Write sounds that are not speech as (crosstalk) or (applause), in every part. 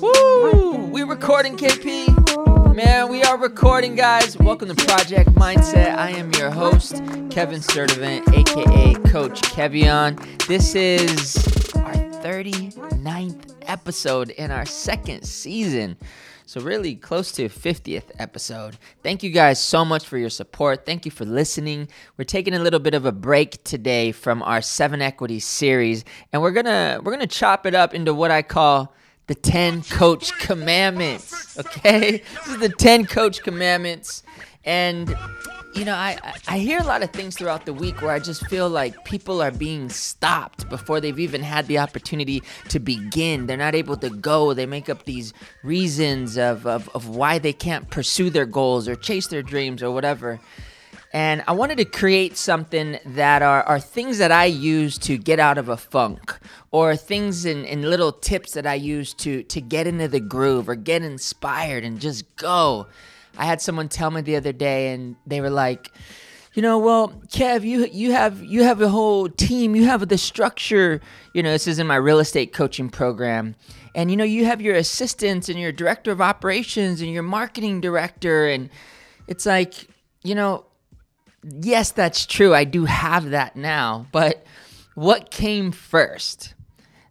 Woo! We recording, KP. Man, we are recording, guys. Welcome to Project Mindset. I am your host, Kevin Sturdivant, aka Coach Kevion. This is our 39th episode in our second season. So, really close to 50th episode. Thank you guys so much for your support. Thank you for listening. We're taking a little bit of a break today from our 7 equities series, and we're to we're to chop it up into what I call the 10 coach commandments. Okay? This is the 10 coach commandments. And, you know, I, I hear a lot of things throughout the week where I just feel like people are being stopped before they've even had the opportunity to begin. They're not able to go. They make up these reasons of, of, of why they can't pursue their goals or chase their dreams or whatever. And I wanted to create something that are, are things that I use to get out of a funk, or things and, little tips that I use to, to get into the groove or get inspired and just go. I had someone tell me the other day, and they were like, you know, well, Kev, you you have you have a whole team, you have the structure. You know, this is in my real estate coaching program, and you know, you have your assistants and your director of operations and your marketing director, and it's like, you know, yes, that's true. I do have that now. But what came first?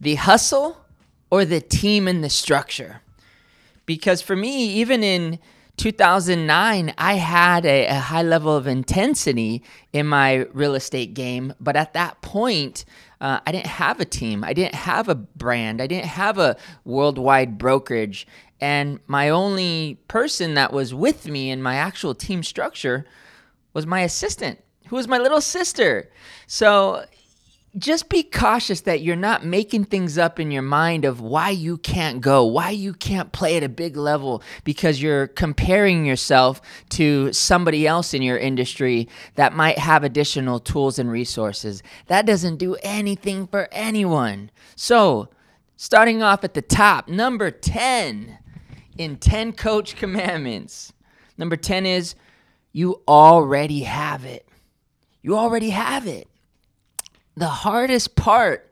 The hustle or the team and the structure? Because for me, even in 2009, I had a, a, high level of intensity in my real estate game. But at that point, uh, I didn't have a team. I didn't have a brand. I didn't have a worldwide brokerage. And my only person that was with me in my actual team structure was my assistant, who was my little sister. So just be cautious that you're not making things up in your mind of why you can't go, why you can't play at a big level because you're comparing yourself to somebody else in your industry that might have additional tools and resources. That doesn't do anything for anyone. So, starting off at the top, number 10 in 10 coach commandments. Number 10 is you already have it. You already have it. The hardest part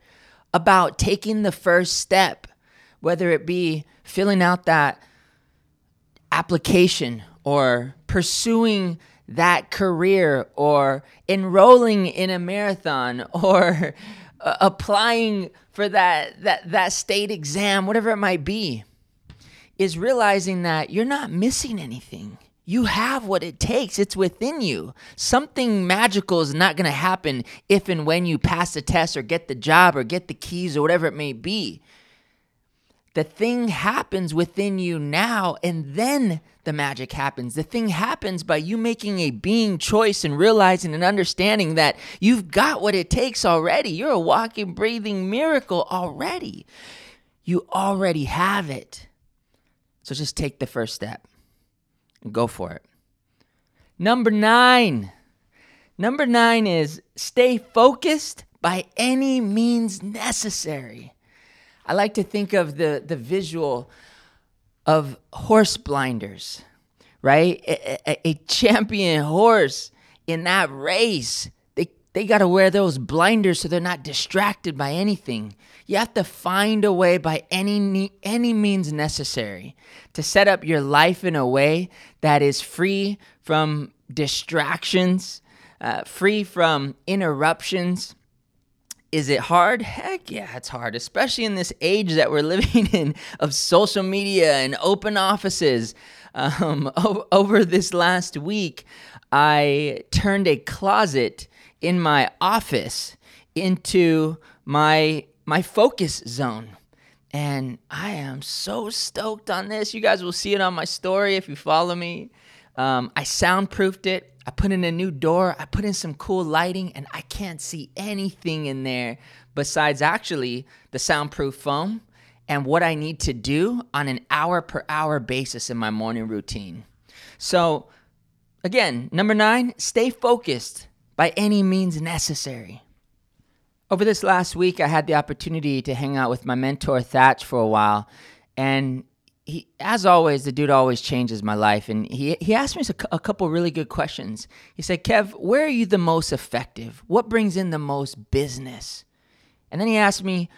about taking the first step, whether it be filling out that application or pursuing that career or enrolling in a marathon (laughs) or uh, applying for that, that, that state exam, whatever it might be, is realizing that you're not missing anything. You have what it takes. It's within you. Something magical is not going to happen if and when you pass the test or get the job or get the keys or whatever it may be. The thing happens within you now, and then the magic happens. The thing happens by you making a being choice and realizing and understanding that you've got what it takes already. You're a walking, breathing miracle already. You already have it. So just take the first step. Go for it. Number nine. Number nine is stay focused by any means necessary. I like to think of the, the visual of horse blinders, right? A, a, a champion horse in that race, they, got to wear those blinders so they're not distracted by anything. You have to find a way by any any means necessary to set up your life in a way that is free from distractions, uh, free from interruptions. Is it hard? Heck yeah, it's hard, especially in this age that we're (laughs) living in of social media and open offices. Um, (laughs) over this last week, I turned a closet in my office into my my focus zone. And I am so stoked on this. You guys will see it on my story if you follow me. Um, I soundproofed it. I put in a new door. I put in some cool lighting, and I can't see anything in there besides actually the soundproof foam and what I need to do on an hour per hour basis in my morning routine. So, again, number nine, stay focused by any means necessary. Over this last week, I had the opportunity to hang out with my mentor, Thatch, for a while. And he, as always, the dude always changes my life. And he, he asked me a, a couple really good questions. He said, Kev, where are you the most effective? What brings in the most business? And then he asked me,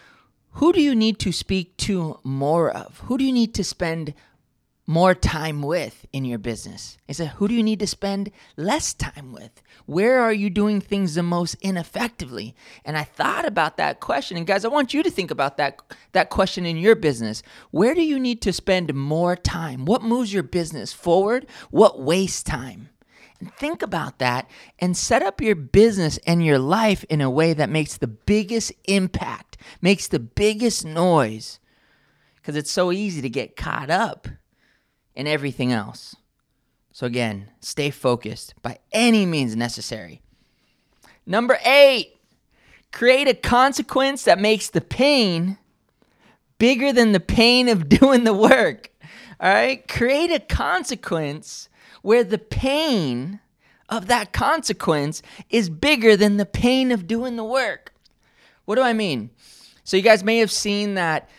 who do you need to speak to more of? Who do you need to spend more time with in your business? Is said, who do you need to spend less time with? Where are you doing things the most ineffectively? And I thought about that question. And guys, I want you to think about that, that question in your business. Where do you need to spend more time? What moves your business forward? What wastes time? And think about that and set up your business and your life in a way that makes the biggest impact, makes the biggest noise. Because it's so easy to get caught up in everything else. So, again, stay focused by any means necessary. Number eight, create a consequence that makes the pain bigger than the pain of (laughs) doing the work. All right? Create a consequence where the pain of that consequence is bigger than the pain of doing the work. What do I mean? So, you guys may have seen that,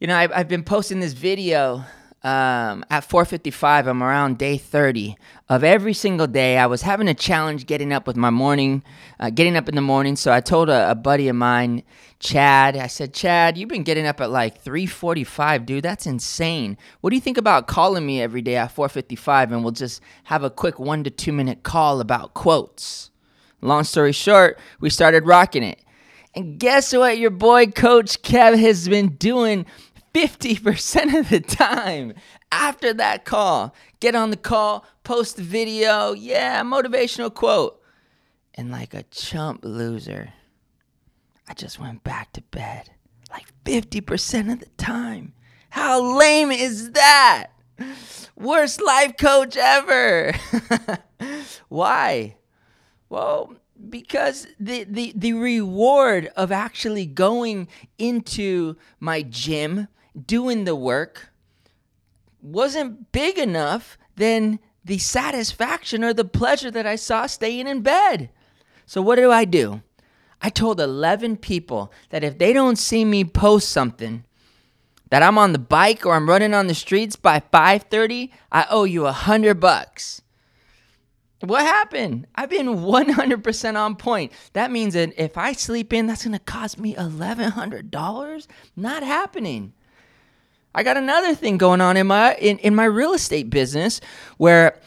you know, I've, I've been posting this video um, at 4:55. I'm around day 30 of every single day. I was having a challenge getting up with my morning, uh, getting up in the morning. So I told a, a, buddy of mine, Chad. I said, Chad, you've been getting up at like 3:45, dude. That's insane. What do you think about calling me every day at 4:55, and we'll just have a quick one to two minute call about quotes? Long story short, we started rocking it. And guess what your boy Coach Kev has been doing 50% of the time after that call. Get on the call, post the video, yeah, motivational quote. And like a chump loser, I just went back to bed like 50% of the time. How lame is that? Worst life coach ever. (laughs) Why? Well, because the, the the reward of actually going into my gym doing the work wasn't big enough than the satisfaction or the pleasure that I saw staying in bed. So, what do I do? I told 11 people that if they don't see me post something, that I'm on the bike or I'm running on the streets by 5:30, I owe you a 100 bucks. What happened? I've been 100% on point. That means that if I sleep in, that's going to cost me $1100? Not happening. I got another thing going on in my in, in my real estate business where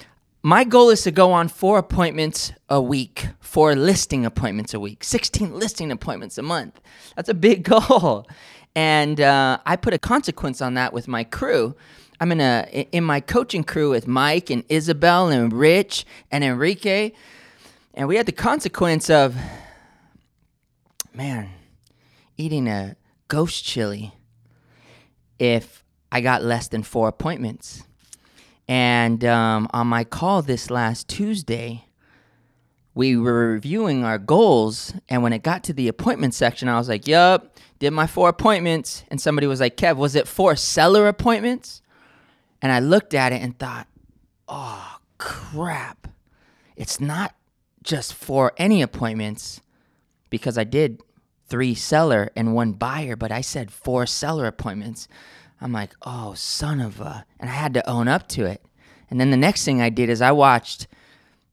my goal is to go on four appointments a week, four listing appointments a week, 16 listing appointments a month. That's a big (laughs) goal. And uh, I put a consequence on that with my crew. I'm in a in my coaching crew with Mike and Isabel and Rich and Enrique, and we had the consequence of man eating a ghost chili if I got less than four appointments. And um, on my call this last Tuesday, we were reviewing our goals. And when it got to the appointment section, I was like, Yup, did my four appointments. And somebody was like, Kev, was it four seller appointments? And I looked at it and thought, Oh, crap. It's not just for any appointments because I did three seller and one buyer, but I said four seller appointments. I'm like, oh, son of a. And I had to own up to it. And then the next thing I did is I watched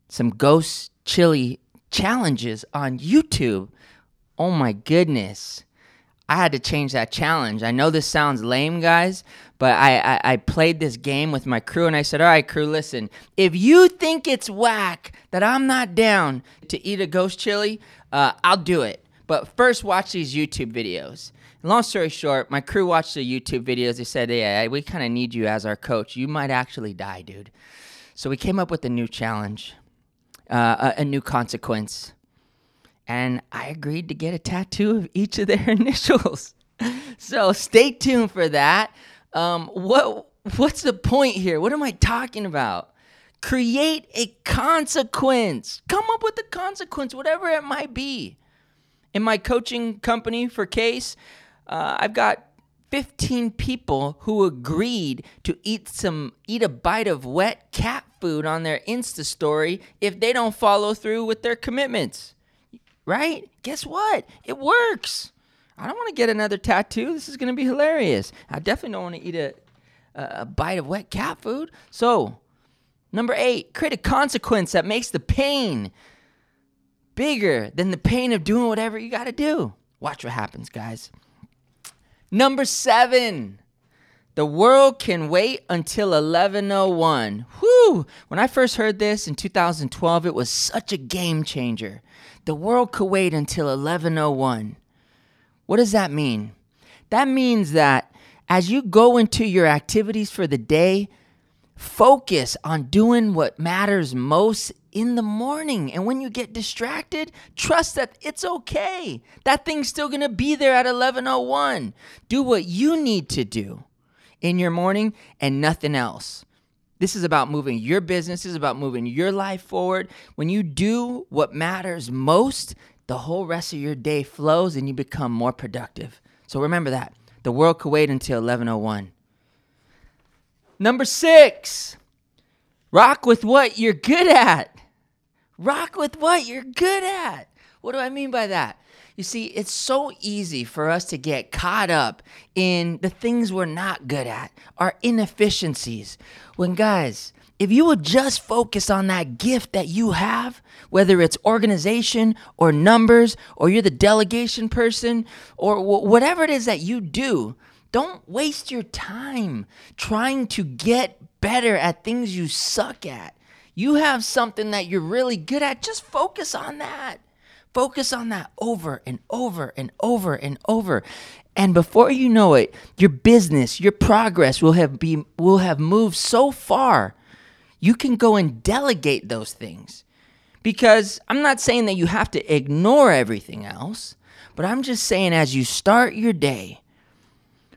some ghost chili challenges on YouTube. Oh my goodness. I had to change that challenge. I know this sounds lame, guys, but I, I, I, played this game with my crew and I said, All right, crew, listen, if you think it's whack that I'm not down to eat a ghost chili, uh, I'll do it. But first, watch these YouTube videos. Long story short, my crew watched the YouTube videos. They said, "Yeah, we kind of need you as our coach. You might actually die, dude." So we came up with a new challenge, uh, a, a new consequence, and I agreed to get a tattoo of each of their (laughs) initials. so stay tuned for that. Um, what what's the point here? What am I talking about? Create a consequence. Come up with a consequence, whatever it might be in my coaching company for Case, uh, I've got 15 people who agreed to eat some eat a bite of wet cat food on their Insta story if they don't follow through with their commitments. Right? Guess what? It works. I don't want to get another tattoo. This is going to be hilarious. I definitely don't want to eat a, a bite of wet cat food. So, number eight, create a consequence that makes the pain bigger than the pain of doing whatever you got to do. Watch what happens, guys. Number seven, the world can wait until 1101. Whew! When I first heard this in 2012, it was such a game changer. The world could wait until 1101. What does that mean? That means that as you go into your activities for the day, focus on doing what matters most in the morning. And when you get distracted, trust that it's okay. That thing's still going to be there at 1101. Do what you need to do in your morning and nothing else. This is about moving your business, this is about moving your life forward. When you do what matters most, the whole rest of your day flows and you become more productive. So remember that. The world could wait until 1101. Number 6. Rock with what you're good at. Rock with what you're good at. What do I mean by that? You see, it's so easy for us to get caught up in the things we're not good at, our inefficiencies. When, guys, if you would just focus on that gift that you have, whether it's organization or numbers, or you're the delegation person, or whatever it is that you do, don't waste your time trying to get better at things you suck at. You have something that you're really good at, just focus on that. Focus on that over and over and over and over. And before you know it, your business, your progress will have be will have moved so far. You can go and delegate those things. Because I'm not saying that you have to ignore everything else, but I'm just saying as you start your day,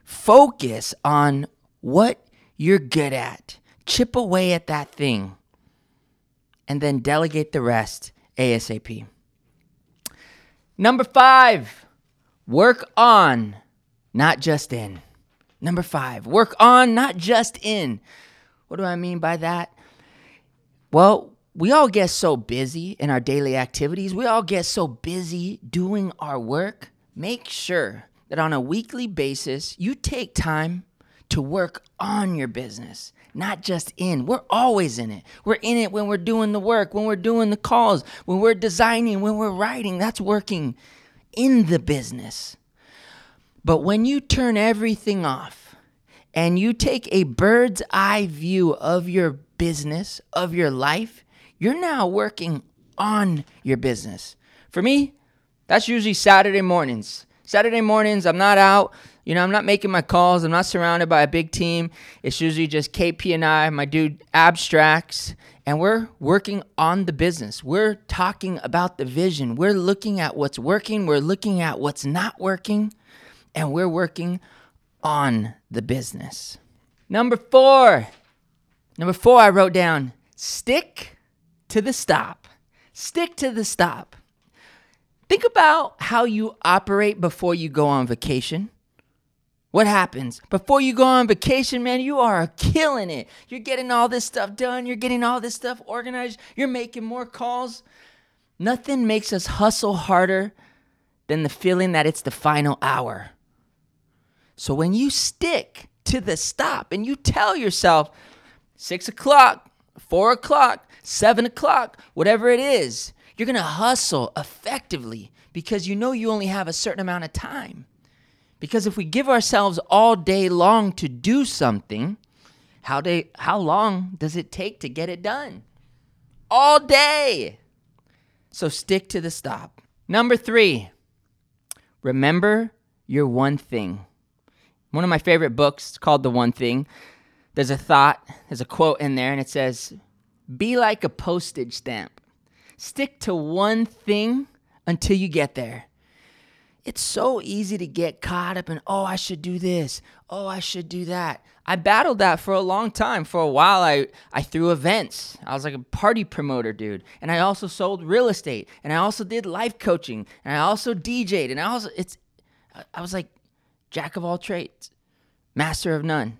focus on what you're good at. Chip away at that thing and then delegate the rest ASAP. Number five, work on, not just in. Number five, work on, not just in. What do I mean by that? Well, we all get so busy in our daily activities. We all get so busy doing our work. Make sure that on a weekly basis, you take time to work on your business, not just in. We're always in it. We're in it when we're doing the work, when we're doing the calls, when we're designing, when we're writing. That's working in the business. But when you turn everything off and you take a bird's eye view of your business, of your life, you're now working on your business. For me, that's usually Saturday mornings. Saturday mornings, I'm not out you know, I'm not making my calls. I'm not surrounded by a big team. It's usually just KP and I, my dude Abstracts, and we're working on the business. We're talking about the vision. We're looking at what's working, we're looking at what's not working, and we're working on the business. Number four. Number four, I wrote down stick to the stop. Stick to the stop. Think about how you operate before you go on vacation. What happens? Before you go on vacation, man, you are killing it. You're getting all this stuff done. You're getting all this stuff organized. You're making more calls. Nothing makes us hustle harder than the feeling that it's the final hour. So when you stick to the stop and you tell yourself, six o'clock, four o'clock, seven o'clock, whatever it is, you're to hustle effectively because you know you only have a certain amount of time. Because if we give ourselves all day long to do something, how day how long does it take to get it done? All day. So stick to the stop. Number 3. Remember your one thing. One of my favorite books called The One Thing. There's a thought, there's a quote in there and it says, "Be like a postage stamp. Stick to one thing until you get there." It's so easy to get caught up in, oh, I should do this. Oh, I should do that. I battled that for a long time. For a while, I, I threw events. I was like a party promoter, dude. And I also sold real estate. And I also did life coaching. And I also DJ'd. And I also, it's, I was like jack of all trades, master of none.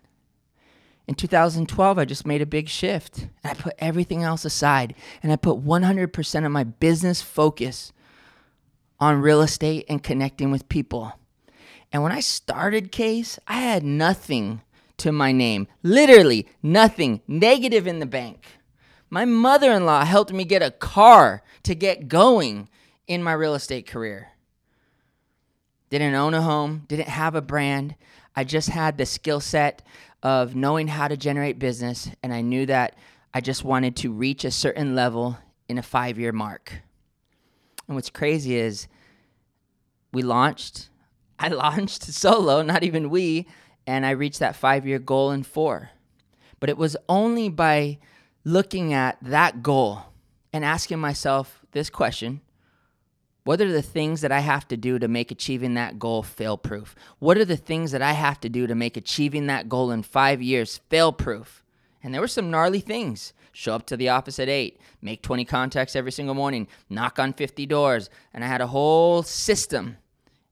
In 2012, I just made a big shift. And I put everything else aside. And I put 100% of my business focus on real estate and connecting with people. And when I started Case, I had nothing to my name. Literally nothing negative in the bank. My mother in law helped me get a car to get going in my real estate career. didn't own a home, didn't have a brand. I just had the skill set of knowing how to generate business, and I knew that I just wanted to reach a certain level in a five year mark. And what's crazy is we launched, (laughs) I launched solo, not even we, and I reached that five year goal in four. But it was only by looking at that goal and asking myself this question what are the things that I have to do to make achieving that goal fail proof? What are the things that I have to do to make achieving that goal in five years fail proof? And there were some gnarly things. Show up to the office at 8, make 20 contacts every single morning, knock on 50 doors. And I had a whole system.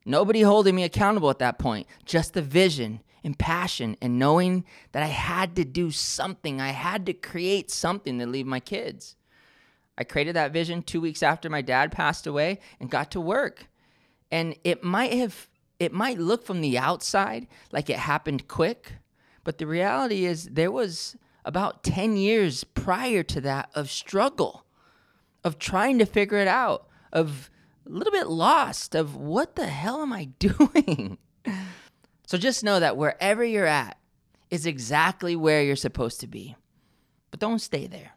Nobody holding me accountable at that point, just the vision and passion and knowing that I had to do something. I had to create something to leave my kids. I created that vision two weeks after my dad passed away and got to work. And it might have, it might look from the outside like it happened quick, but the reality is there was about 10 years prior to that of struggle, of trying to figure it out, of a little bit lost, of what the hell am I (laughs) doing? so just know that wherever you're at is exactly where you're supposed to be. But don't stay there.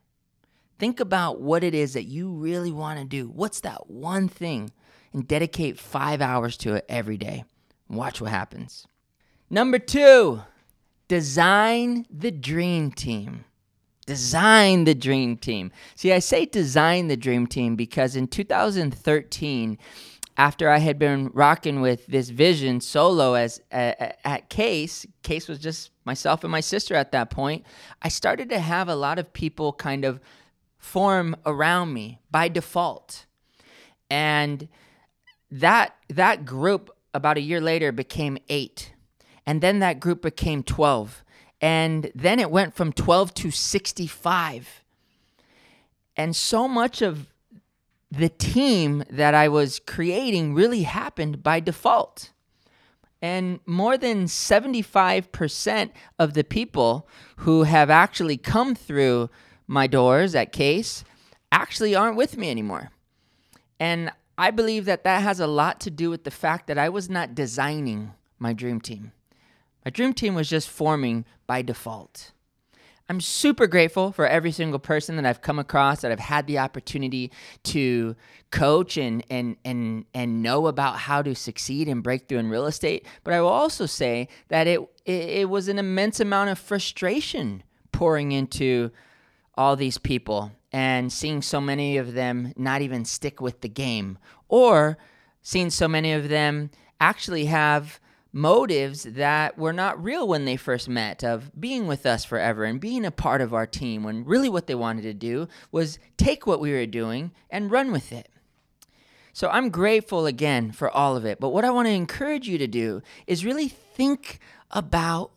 Think about what it is that you really want to do. What's that one thing? And dedicate five hours to it every day. Watch what happens. Number two, design the dream team. Design the dream team. See, I say design the dream team because in 2013, after I had been rocking with this vision solo as uh, at Case, Case was just myself and my sister at that point. I started to have a lot of people kind of form around me by default. And that that group about a year later became 8. And then that group became 12. And then it went from 12 to 65. And so much of the team that I was creating really happened by default. And more than 75% of the people who have actually come through my doors at Case actually aren't with me anymore. And I believe that that has a lot to do with the fact that I was not designing my dream team. My dream team was just forming by default. I'm super grateful for every single person that I've come across that I've had the opportunity to coach and and and and know about how to succeed and break through in real estate. But I will also say that it it, it was an immense amount of frustration pouring into all these people and seeing so many of them not even stick with the game, or seeing so many of them actually have motives that were not real when they first met of being with us forever and being a part of our team when really what they wanted to do was take what we were doing and run with it. So I'm grateful again for all of it. But what I want to encourage you to do is really think about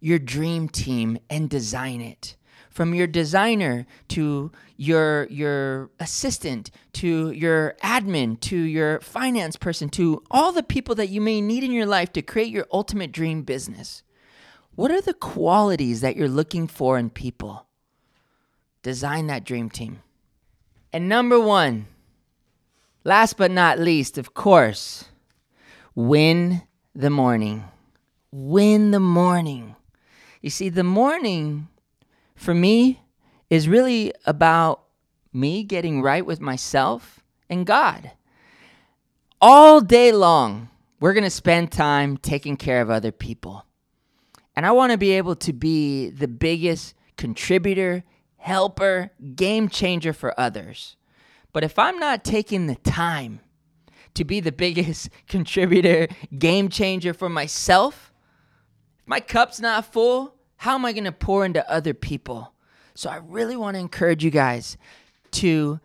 your dream team and design it from your designer to your your assistant to your admin to your finance person to all the people that you may need in your life to create your ultimate dream business. What are the qualities that you're looking for in people? Design that dream team. And number 1, last but not least, of course, win the morning. Win the morning. You see, the morning for me is really about me getting right with myself and God. All day long, we're going to spend time taking care of other people. And I want to be able to be the biggest contributor, helper, game changer for others. But if I'm not taking the time to be the biggest (laughs) contributor, game changer for myself, my cup's not full, how am I going to pour into other people? So I really want to encourage you guys to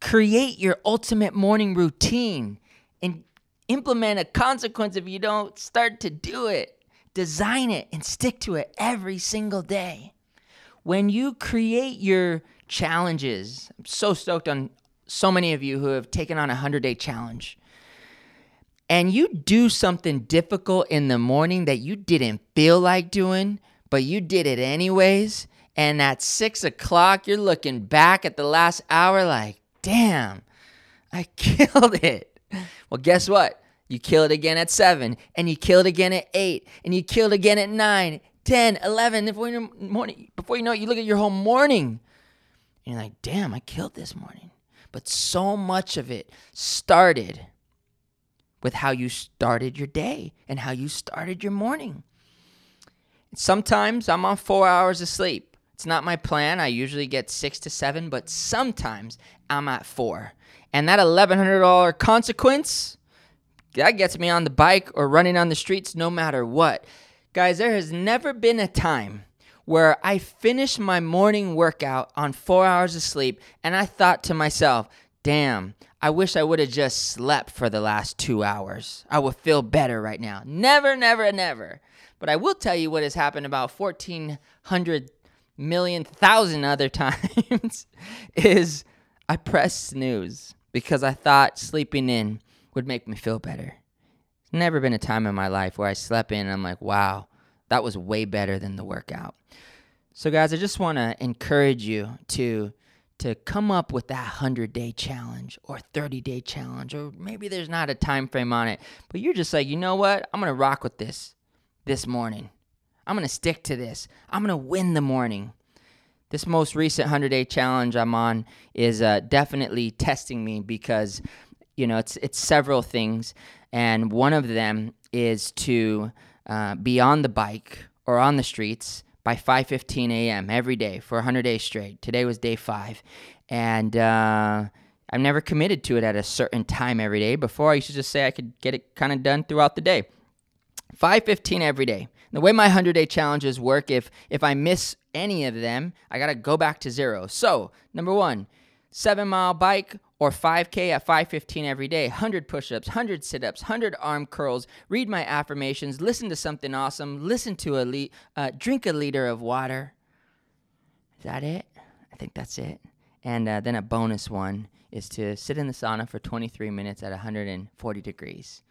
create your ultimate morning routine and implement a consequence if you don't start to do it. Design it and stick to it every single day. When you create your challenges, I'm so stoked on so many of you who have taken on a 100 day challenge and you do something difficult in the morning that you didn't feel like doing, but you did it anyways. And at six o'clock, you're looking back at the last hour like, damn, I (laughs) killed it. Well, guess what? You kill it again at 7, and you kill it again at 8, and you kill it again at 9, 10, 11. Before you, morning, before you know it, you look at your whole morning, and you're like, damn, I killed this morning. But so much of it started with how you started your day and how you started your morning. Sometimes I'm on four hours of sleep. It's not my plan. I usually get six to seven, but sometimes I'm at four. And that $1,100 consequence, that gets me on the bike or running on the streets no matter what. Guys, there has never been a time where I finished my morning workout on four hours of sleep and I thought to myself, damn, I wish I would have just slept for the last two hours. I would feel better right now. Never, never, never. But I will tell you what has happened about 1,400 million thousand other (laughs) times is I pressed snooze because I thought sleeping in would make me feel better. Never been a time in my life where I slept in and I'm like, wow, that was way better than the workout. So guys, I just want to encourage you to to come up with that 100 day challenge or 30 day challenge or maybe there's not a time frame on it, but you're just like, "You know what? I'm to rock with this this morning. I'm going to stick to this. I'm going to win the morning." This most recent 100 day challenge I'm on is uh, definitely testing me because you know it's it's several things and one of them is to uh, be on the bike or on the streets by 5:15 a.m. every day for 100 days straight. Today was day five, and uh, I've never committed to it at a certain time every day. Before I used to just say I could get it kind of done throughout the day. 5:15 every day. The way my 100 day challenges work, if if I miss any of them, I gotta go back to zero. So number one, seven mile bike or 5K at 5:15 every day, 100 push-ups, 100 sit-ups, 100 arm curls, read my affirmations, listen to something awesome, listen to a le- uh, drink a liter of water. Is that it? I think that's it. And uh, then a bonus one is to sit in the sauna for 23 minutes at 140 degrees.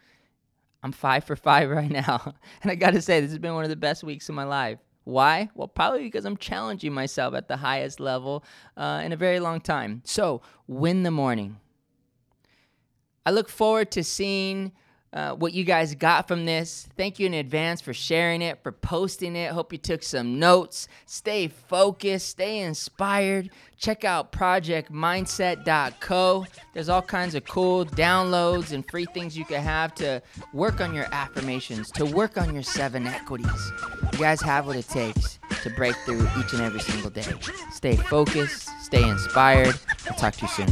I'm five for five (laughs) right now, and I got to say this has been one of the best weeks of my life. Why? Well, probably because I'm challenging myself at the highest level uh, in a very long time. So, win the morning. I look forward to seeing uh, what you guys got from this. Thank you in advance for sharing it, for posting it. Hope you took some notes. Stay focused, stay inspired. Check out projectmindset.co. There's all kinds of cool downloads and free things you can have to work on your affirmations, to work on your seven equities. You guys have what it takes to break through each and every single day. Stay focused, stay inspired. I'll talk to you soon.